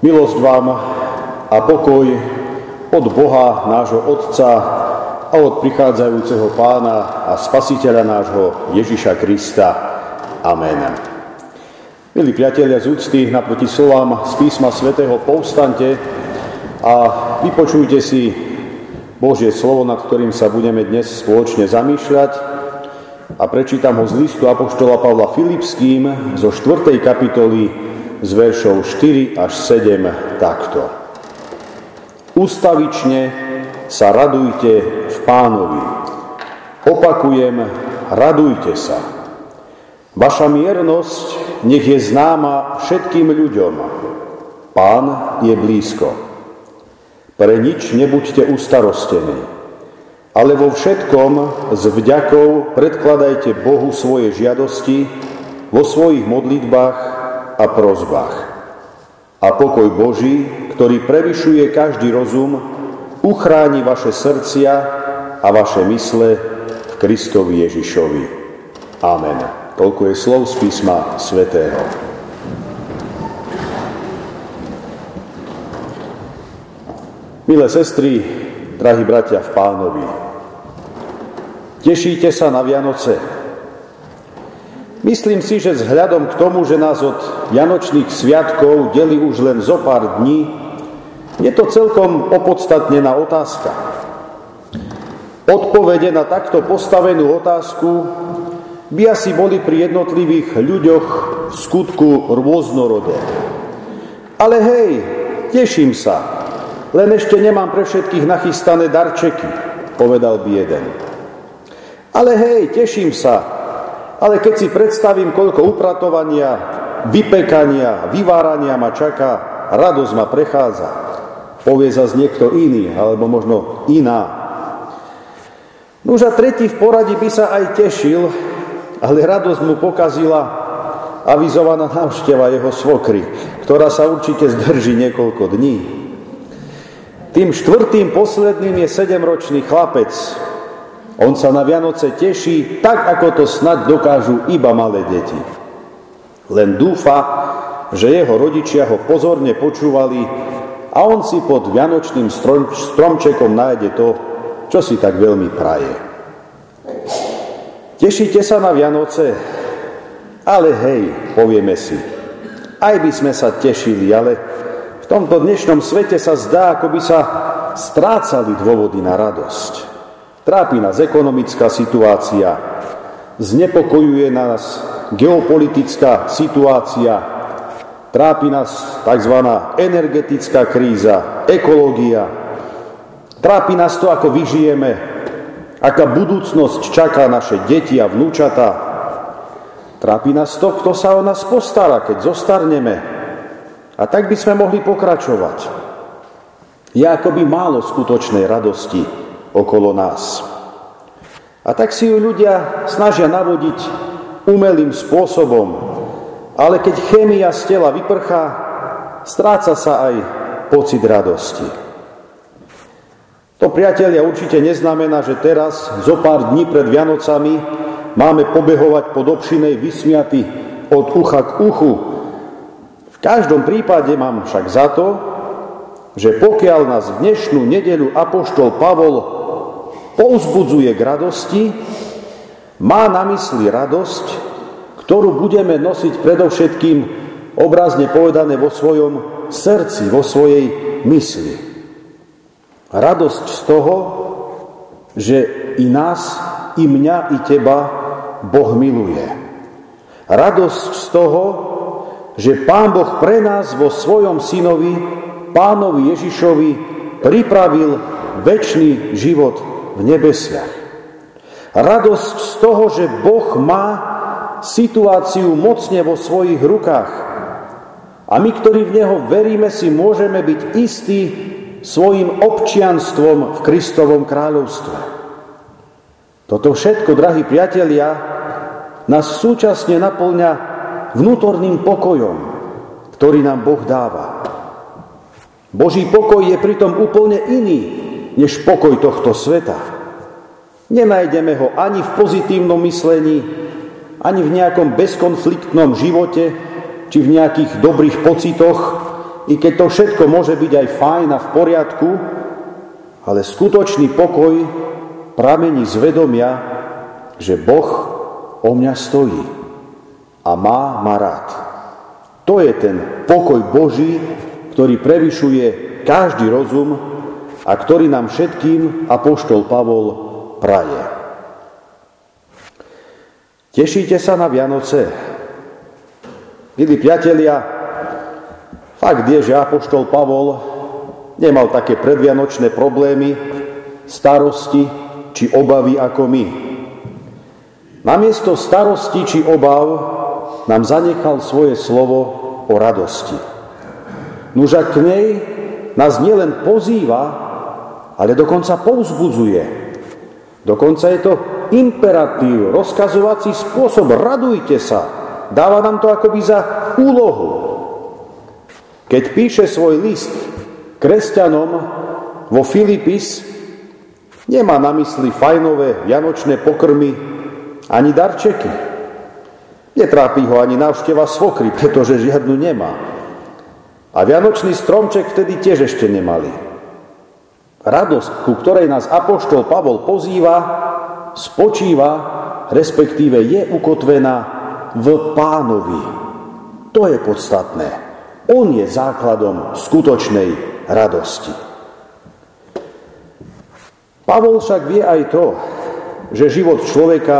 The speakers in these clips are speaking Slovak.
Milosť vám a pokoj od Boha, nášho Otca a od prichádzajúceho Pána a Spasiteľa nášho Ježiša Krista. Amen. Milí priatelia z úcty, naproti slovám z písma svätého povstante a vypočujte si Božie slovo, nad ktorým sa budeme dnes spoločne zamýšľať a prečítam ho z listu Apoštola Pavla Filipským zo 4. kapitoly z veršov 4 až 7 takto. Ustavične sa radujte v pánovi. Opakujem, radujte sa. Vaša miernosť nech je známa všetkým ľuďom. Pán je blízko. Pre nič nebuďte ustarostení, ale vo všetkom s vďakou predkladajte Bohu svoje žiadosti vo svojich modlitbách a prozbách. A pokoj Boží, ktorý prevyšuje každý rozum, uchráni vaše srdcia a vaše mysle v Kristovi Ježišovi. Amen. Toľko je slov z písma svätého. Milé sestry, drahí bratia v pánovi, tešíte sa na Vianoce? Myslím si, že vzhľadom k tomu, že nás od Vianočných sviatkov delí už len zo pár dní, je to celkom opodstatnená otázka. Odpovede na takto postavenú otázku by asi boli pri jednotlivých ľuďoch v skutku rôznorodé. Ale hej, teším sa, len ešte nemám pre všetkých nachystané darčeky, povedal by jeden. Ale hej, teším sa, ale keď si predstavím, koľko upratovania, vypekania, vyvárania ma čaká, radosť ma prechádza. Povie zase niekto iný, alebo možno iná. Už a tretí v poradí by sa aj tešil, ale radosť mu pokazila avizovaná návšteva jeho svokry, ktorá sa určite zdrží niekoľko dní. Tým štvrtým posledným je sedemročný chlapec, on sa na Vianoce teší tak, ako to snad dokážu iba malé deti. Len dúfa, že jeho rodičia ho pozorne počúvali a on si pod vianočným stromčekom nájde to, čo si tak veľmi praje. Tešíte sa na Vianoce? Ale hej, povieme si, aj by sme sa tešili, ale v tomto dnešnom svete sa zdá, ako by sa strácali dôvody na radosť. Trápi nás ekonomická situácia, znepokojuje nás geopolitická situácia, trápi nás tzv. energetická kríza, ekológia, trápi nás to, ako vyžijeme, aká budúcnosť čaká naše deti a vnúčata, trápi nás to, kto sa o nás postará, keď zostarneme. A tak by sme mohli pokračovať. Je akoby málo skutočnej radosti, okolo nás. A tak si ju ľudia snažia navodiť umelým spôsobom, ale keď chémia z tela vyprchá, stráca sa aj pocit radosti. To, priatelia, určite neznamená, že teraz, zo pár dní pred Vianocami, máme pobehovať pod obšinej vysmiaty od ucha k uchu. V každom prípade mám však za to, že pokiaľ nás v dnešnú nedelu Apoštol Pavol povzbudzuje k radosti, má na mysli radosť, ktorú budeme nosiť predovšetkým obrazne povedané vo svojom srdci, vo svojej mysli. Radosť z toho, že i nás, i mňa, i teba Boh miluje. Radosť z toho, že Pán Boh pre nás vo svojom synovi, pánovi Ježišovi, pripravil väčší život v nebesiach. Radosť z toho, že Boh má situáciu mocne vo svojich rukách. A my, ktorí v Neho veríme, si môžeme byť istí svojim občianstvom v Kristovom kráľovstve. Toto všetko, drahí priatelia, nás súčasne naplňa vnútorným pokojom, ktorý nám Boh dáva. Boží pokoj je pritom úplne iný, než pokoj tohto sveta. Nenájdeme ho ani v pozitívnom myslení, ani v nejakom bezkonfliktnom živote, či v nejakých dobrých pocitoch, i keď to všetko môže byť aj fajn a v poriadku, ale skutočný pokoj pramení z vedomia, že Boh o mňa stojí a má ma rád. To je ten pokoj Boží, ktorý prevyšuje každý rozum a ktorý nám všetkým Apoštol Pavol praje. Tešíte sa na Vianoce? Milí priatelia, fakt je, že Apoštol Pavol nemal také predvianočné problémy, starosti či obavy ako my. Namiesto starosti či obav nám zanechal svoje slovo o radosti. Nuža k nej nás nielen pozýva, ale dokonca povzbudzuje. Dokonca je to imperatív, rozkazovací spôsob. Radujte sa, Dáva nám to akoby za úlohu. Keď píše svoj list kresťanom vo Filipis, nemá na mysli fajnové vianočné pokrmy ani darčeky. Netrápi ho ani návšteva svokry, pretože žiadnu nemá. A vianočný stromček vtedy tiež ešte nemali. Radosť, ku ktorej nás Apoštol Pavol pozýva, spočíva, respektíve je ukotvená v pánovi. To je podstatné. On je základom skutočnej radosti. Pavol však vie aj to, že život človeka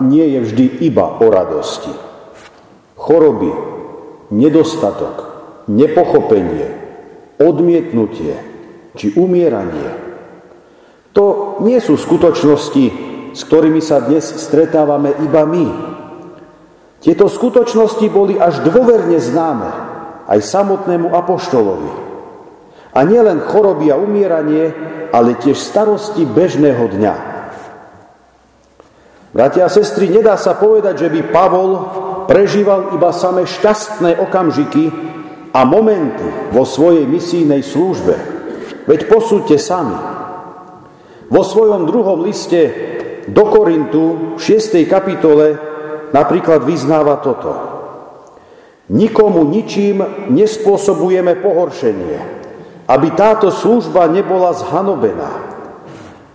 nie je vždy iba o radosti. Choroby, nedostatok, nepochopenie, odmietnutie či umieranie. To nie sú skutočnosti, s ktorými sa dnes stretávame iba my, tieto skutočnosti boli až dôverne známe aj samotnému apoštolovi. A nielen choroby a umieranie, ale tiež starosti bežného dňa. Bratia a sestry, nedá sa povedať, že by Pavol prežíval iba samé šťastné okamžiky a momenty vo svojej misijnej službe. Veď posúďte sami. Vo svojom druhom liste do Korintu v 6. kapitole napríklad vyznáva toto. Nikomu ničím nespôsobujeme pohoršenie, aby táto služba nebola zhanobená,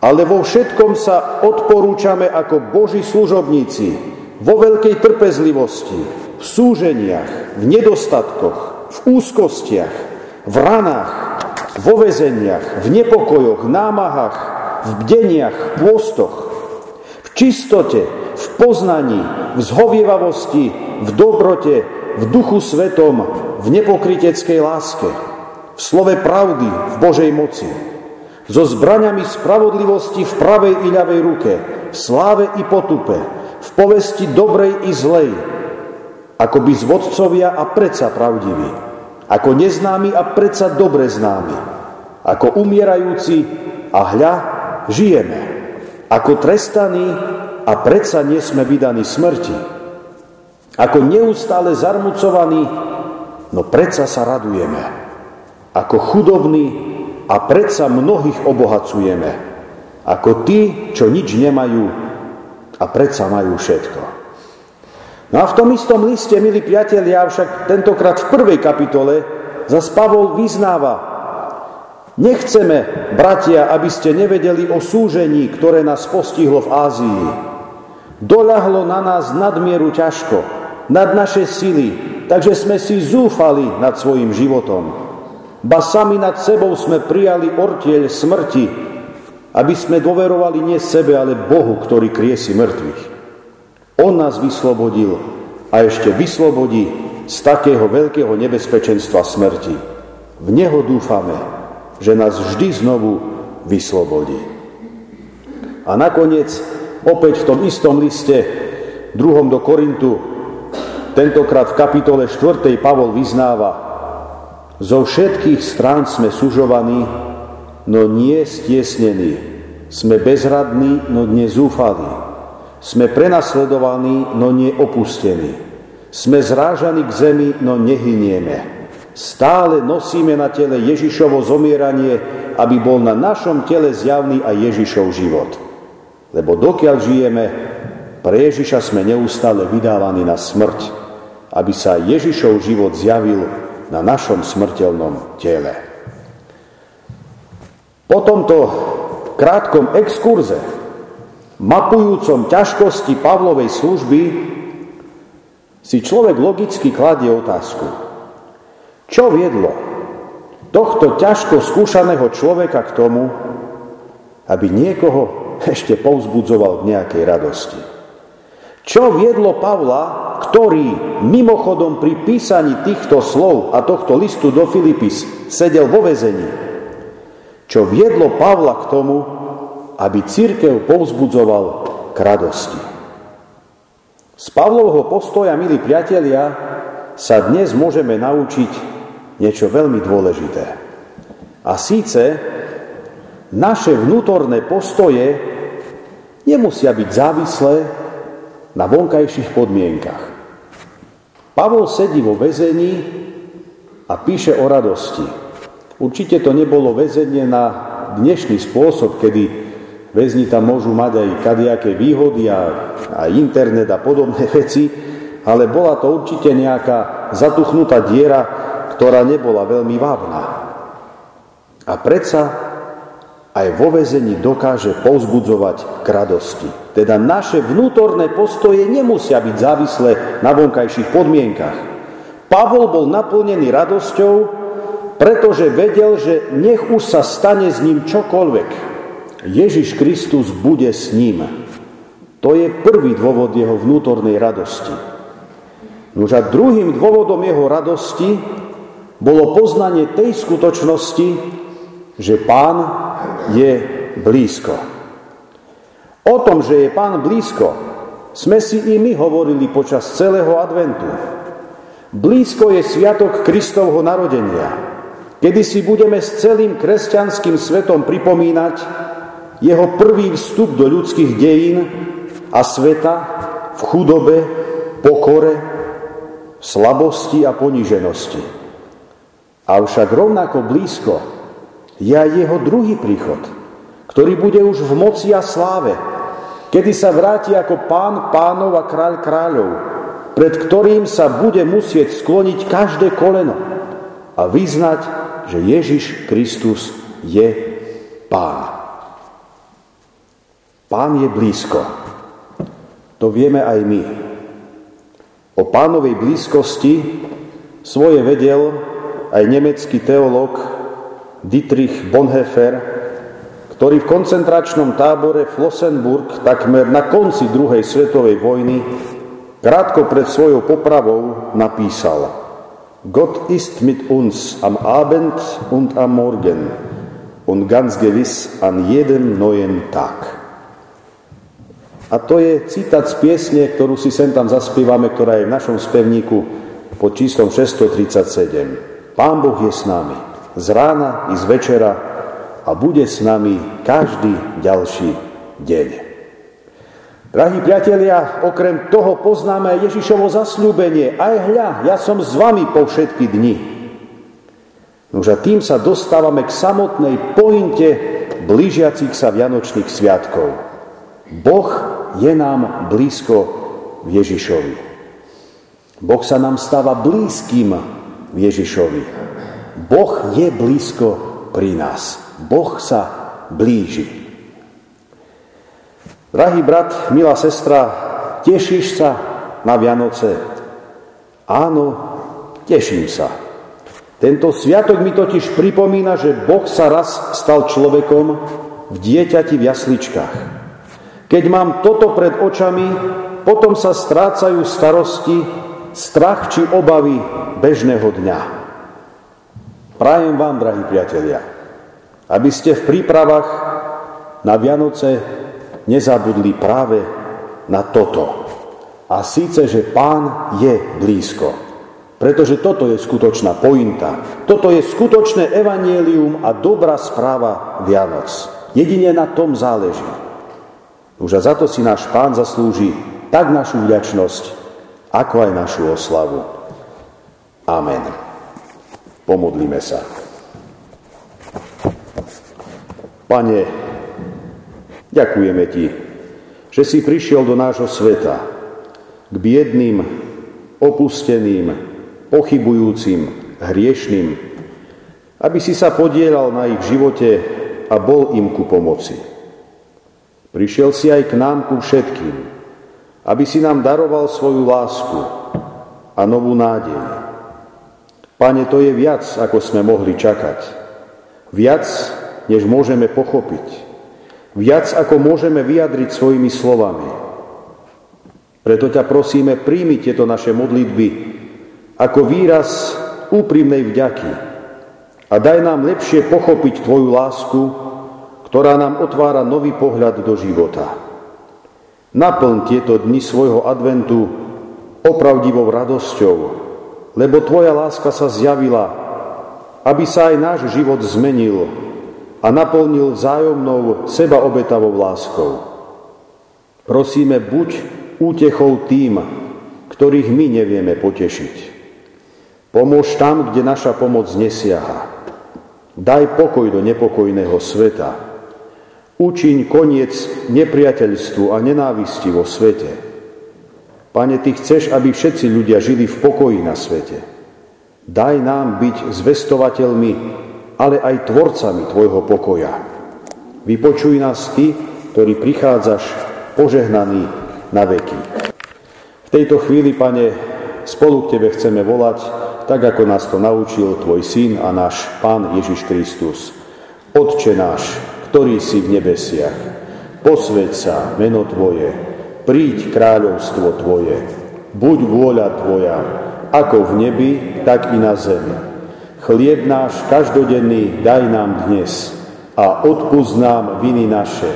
ale vo všetkom sa odporúčame ako Boží služobníci, vo veľkej trpezlivosti, v súženiach, v nedostatkoch, v úzkostiach, v ranách, vo vezeniach, v nepokojoch, námahách, v bdeniach, pôstoch, v čistote, v poznaní, v zhovievavosti, v dobrote, v duchu svetom, v nepokriteckej láske, v slove pravdy, v Božej moci, so zbraňami spravodlivosti v pravej i ľavej ruke, v sláve i potupe, v povesti dobrej i zlej, ako by zvodcovia a predsa pravdiví, ako neznámi a predsa dobre známi, ako umierajúci a hľa žijeme, ako trestaní a predsa nie sme vydaní smrti. Ako neustále zarmucovaní, no predsa sa radujeme. Ako chudobní a predsa mnohých obohacujeme. Ako tí, čo nič nemajú a predsa majú všetko. No a v tom istom liste, milí priatelia, však tentokrát v prvej kapitole, zas Pavol vyznáva, Nechceme, bratia, aby ste nevedeli o súžení, ktoré nás postihlo v Ázii. Doľahlo na nás nadmieru ťažko, nad naše sily, takže sme si zúfali nad svojim životom. Ba sami nad sebou sme prijali ortieľ smrti, aby sme dôverovali nie sebe, ale Bohu, ktorý kriesi mŕtvych. On nás vyslobodil a ešte vyslobodí z takého veľkého nebezpečenstva smrti. V Neho dúfame, že nás vždy znovu vyslobodí. A nakoniec Opäť v tom istom liste, druhom do Korintu, tentokrát v kapitole 4. Pavol vyznáva, zo všetkých strán sme sužovaní, no nie stiesnení. Sme bezradní, no nie zúfalí. Sme prenasledovaní, no nie opustení. Sme zrážaní k zemi, no nehynieme. Stále nosíme na tele Ježišovo zomieranie, aby bol na našom tele zjavný aj Ježišov život. Lebo dokiaľ žijeme, pre Ježiša sme neustále vydávaní na smrť, aby sa Ježišov život zjavil na našom smrteľnom tele. Po tomto krátkom exkurze, mapujúcom ťažkosti Pavlovej služby, si človek logicky kladie otázku. Čo viedlo tohto ťažko skúšaného človeka k tomu, aby niekoho ešte povzbudzoval k nejakej radosti? Čo viedlo Pavla, ktorý mimochodom pri písaní týchto slov a tohto listu do Filipis sedel vo vezení, čo viedlo Pavla k tomu, aby církev povzbudzoval k radosti. Z Pavlovho postoja, milí priatelia, sa dnes môžeme naučiť niečo veľmi dôležité. A síce naše vnútorné postoje nemusia byť závislé na vonkajších podmienkach. Pavol sedí vo väzení a píše o radosti. Určite to nebolo väzenie na dnešný spôsob, kedy Väzni tam môžu mať aj kadejaké výhody a, a internet a podobné veci, ale bola to určite nejaká zatuchnutá diera, ktorá nebola veľmi vábna. A predsa aj vo väzení dokáže povzbudzovať k radosti. Teda naše vnútorné postoje nemusia byť závislé na vonkajších podmienkach. Pavol bol naplnený radosťou, pretože vedel, že nech už sa stane s ním čokoľvek, Ježiš Kristus bude s ním. To je prvý dôvod jeho vnútornej radosti. Nož a druhým dôvodom jeho radosti bolo poznanie tej skutočnosti, že pán je blízko. O tom, že je pán blízko, sme si i my hovorili počas celého adventu. Blízko je sviatok Kristovho narodenia, kedy si budeme s celým kresťanským svetom pripomínať, jeho prvý vstup do ľudských dejín a sveta v chudobe, pokore, slabosti a poníženosti. Avšak rovnako blízko je aj jeho druhý príchod, ktorý bude už v moci a sláve, kedy sa vráti ako pán pánov a kráľ kráľov, pred ktorým sa bude musieť skloniť každé koleno a vyznať, že Ježiš Kristus je pán. Pán je blízko. To vieme aj my. O pánovej blízkosti svoje vedel aj nemecký teológ Dietrich Bonhoeffer, ktorý v koncentračnom tábore Flossenburg takmer na konci druhej svetovej vojny krátko pred svojou popravou napísal Gott ist mit uns am Abend und am Morgen und ganz gewiss an jedem neuen Tag. A to je citát z piesne, ktorú si sem tam zaspívame, ktorá je v našom spevníku pod číslom 637. Pán Boh je s nami z rána i z večera a bude s nami každý ďalší deň. Drahí priatelia, okrem toho poznáme aj Ježišovo zasľúbenie. Aj hľa, ja som s vami po všetky dni. Nož a tým sa dostávame k samotnej pointe blížiacich sa Vianočných sviatkov. Boh je nám blízko Ježišovi. Boh sa nám stáva blízkym Ježišovi. Boh je blízko pri nás. Boh sa blíži. Drahý brat, milá sestra, tešíš sa na Vianoce? Áno, teším sa. Tento sviatok mi totiž pripomína, že Boh sa raz stal človekom v dieťati v jasličkách. Keď mám toto pred očami, potom sa strácajú starosti, strach či obavy bežného dňa. Prajem vám, drahí priatelia, aby ste v prípravách na Vianoce nezabudli práve na toto. A síce, že pán je blízko. Pretože toto je skutočná pointa. Toto je skutočné evanielium a dobrá správa Vianoc. Jedine na tom záleží. Už a za to si náš pán zaslúži tak našu vďačnosť, ako aj našu oslavu. Amen. Pomodlíme sa. Pane, ďakujeme Ti, že si prišiel do nášho sveta k biedným, opusteným, pochybujúcim hriešným, aby si sa podielal na ich živote a bol im ku pomoci. Prišiel si aj k nám ku všetkým, aby si nám daroval svoju lásku a novú nádej. Pane, to je viac, ako sme mohli čakať. Viac, než môžeme pochopiť. Viac, ako môžeme vyjadriť svojimi slovami. Preto ťa prosíme, príjmi tieto naše modlitby ako výraz úprimnej vďaky a daj nám lepšie pochopiť Tvoju lásku, ktorá nám otvára nový pohľad do života. Naplň tieto dni svojho adventu opravdivou radosťou, lebo Tvoja láska sa zjavila, aby sa aj náš život zmenil a naplnil vzájomnou sebaobetavou láskou. Prosíme, buď útechou tým, ktorých my nevieme potešiť. Pomôž tam, kde naša pomoc nesiaha. Daj pokoj do nepokojného sveta. Učiň koniec nepriateľstvu a nenávisti vo svete. Pane, Ty chceš, aby všetci ľudia žili v pokoji na svete. Daj nám byť zvestovateľmi ale aj tvorcami Tvojho pokoja. Vypočuj nás Ty, ktorý prichádzaš požehnaný na veky. V tejto chvíli, Pane, spolu k Tebe chceme volať, tak ako nás to naučil Tvoj Syn a náš Pán Ježiš Kristus. Otče náš, ktorý si v nebesiach, posveď sa meno Tvoje, príď kráľovstvo Tvoje, buď vôľa Tvoja, ako v nebi, tak i na zemi. Chlieb náš každodenný daj nám dnes a odpúsť nám viny naše,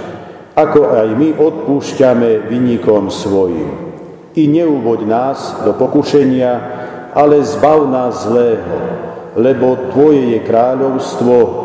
ako aj my odpúšťame vynikom svojim. I neuvoď nás do pokušenia, ale zbav nás zlého, lebo Tvoje je kráľovstvo,